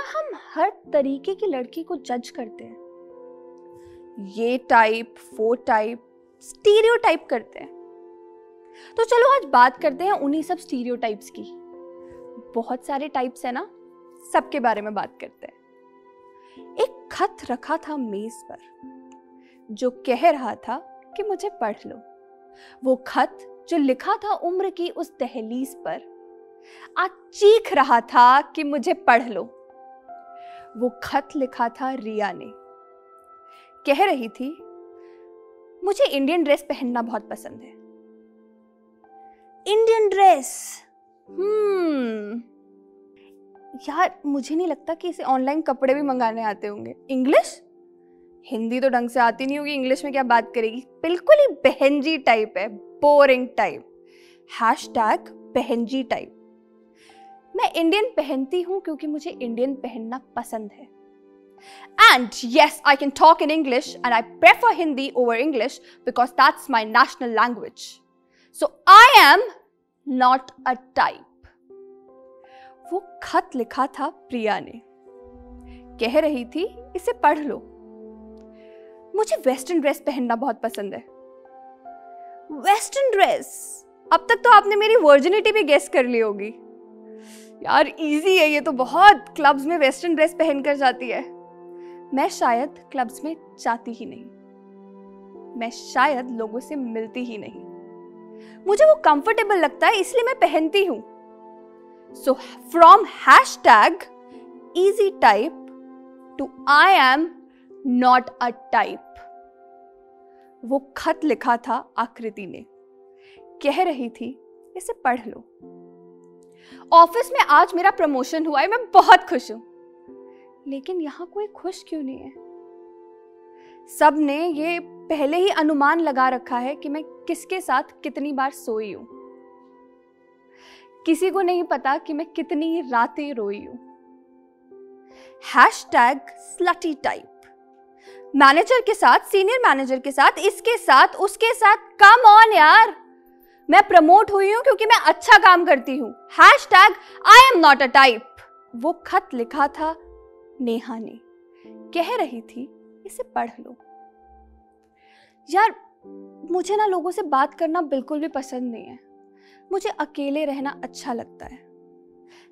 क्या हम हर तरीके की लड़की को जज करते हैं? ये टाइप वो टाइप स्टीरियो टाइप करते हैं। तो चलो आज बात करते हैं उन्हीं सब स्टीरियो टाइप्स की। बहुत सारे टाइप्स है ना, सबके बारे में बात करते हैं। एक खत रखा था मेज पर, जो कह रहा था कि मुझे पढ़ लो। वो खत जो लिखा था उम्र की उस दहलीज पर, आज चीख रहा था कि मुझे पढ़ लो। वो खत लिखा था रिया ने। कह रही थी, मुझे इंडियन ड्रेस पहनना बहुत पसंद है। Indian dress hmm. यार, मुझे नहीं लगता कि इसे ऑनलाइन कपड़े भी मंगाने आते होंगे। इंग्लिश हिंदी तो ढंग से आती नहीं होगी इंग्लिश में क्या बात करेगी? बिल्कुल ही बहनजी टाइप है बोरिंग टाइप हैश टैग बहनजी टाइप मैं इंडियन पहनती हूँ क्योंकि मुझे इंडियन पहनना पसंद है। And yes, I can talk in English and I prefer Hindi over English because that's my national language. So I am not a type. वो खत लिखा था प्रिया ने। कह रही थी इसे पढ़ लो। मुझे वेस्टर्न ड्रेस पहनना बहुत पसंद है। वेस्टर्न ड्रेस अब तक तो आपने मेरी वर्जिनिटी भी गेस कर ली होगी। यार इजी है ये तो बहुत क्लब्स में वेस्टर्न ड्रेस पहनकर जाती है। मैं शायद क्लब्स में जाती ही नहीं। मैं शायद लोगों से मिलती ही नहीं। मुझे वो कंफर्टेबल लगता है, इसलिए मैं पहनती हूँ। So from hashtag easy type to I am not a type वो खत लिखा था आकृति ने। कह रही थी, इसे पढ़ लो। ऑफ़िस में आज मेरा प्रमोशन हुआ है, मैं बहुत खुश हूँ। लेकिन यहाँ कोई खुश क्यों नहीं है? सबने ये पहले ही अनुमान लगा रखा है कि मैं किसके साथ कितनी बार सोई हूँ। किसी को नहीं पता कि मैं कितनी रातें रोई हूँ। Hashtag slutty type manager के साथ सीनियर मैनेजर के साथ, इसके साथ, उसके साथ कम ऑन यार! मैं प्रमोट हुई हूँ क्योंकि मैं अच्छा काम करती हूँ। Hashtag I am not a type वो खत लिखा था नेहा ने। कह रही थी, इसे पढ़ लो। यार, मुझे ना लोगों से बात करना बिल्कुल भी पसंद नहीं है। मुझे अकेले रहना अच्छा लगता है।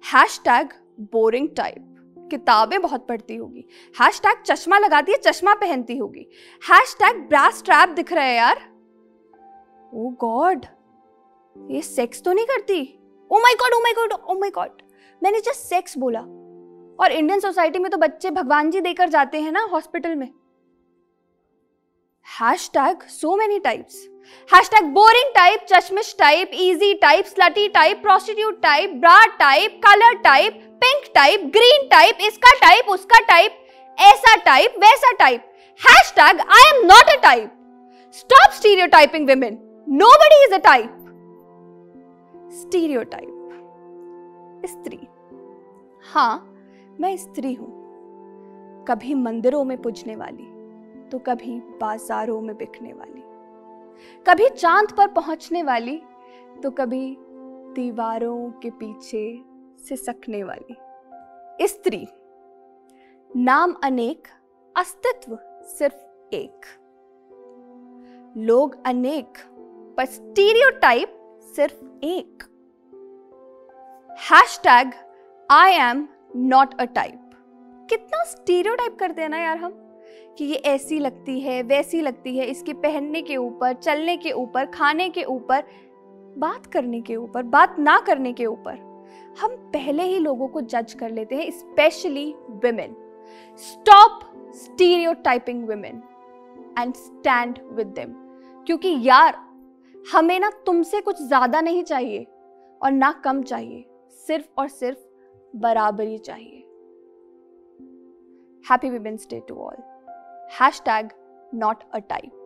हैश टैग बोरिंग टाइप किताबें बहुत पढ़ती होगी। हैश टैग चश्मा लगाती है, चश्मा पहनती होगी। हैश टैग ब्रास ट्रैप दिख रहा है यार। ओ गॉड ये सेक्स तो नहीं करती? ओ my god oh my god oh my god मैंने जस्ट सेक्स बोला। और इंडियन सोसाइटी में तो बच्चे भगवान जी देकर जाते हैं ना हॉस्पिटल में। Hashtag so many types hashtag boring type चश्मिश type easy type slutty type prostitute type bra type colour type pink type green type इसका टाइप उसका टाइप ऐसा टाइप वैसा type hashtag I am not a type stop stereotyping women nobody is a type stereotype स्त्री। हाँ मैं स्त्री हूँ। कभी मंदिरों में पूजने वाली तो कभी बाजारों में बिकने वाली। कभी चाँद पर पहुँचने वाली तो कभी दीवारों के पीछे सिसकने वाली। स्त्री। नाम अनेक, अस्तित्व सिर्फ़ एक। लोग अनेक, पर स्टीरियोटाइप सिर्फ़ एक। Hashtag I am not a type कितना स्टीरियोटाइप करते हैं ना यार हम, कि ये ऐसी लगती है, वैसी लगती है, इसके पहनने के ऊपर, चलने के ऊपर, खाने के ऊपर, बात करने के ऊपर, बात ना करने के ऊपर। हम पहले ही लोगों को जज कर लेते हैं specially women stop stereotyping women and stand with क्योंकि यार हमें ना तुमसे कुछ ज़्यादा नहीं चाहिए और ना कम चाहिए। सिर्फ़ और सिर्फ़ बराबरी चाहिए। Happy women's day to all hashtag not a type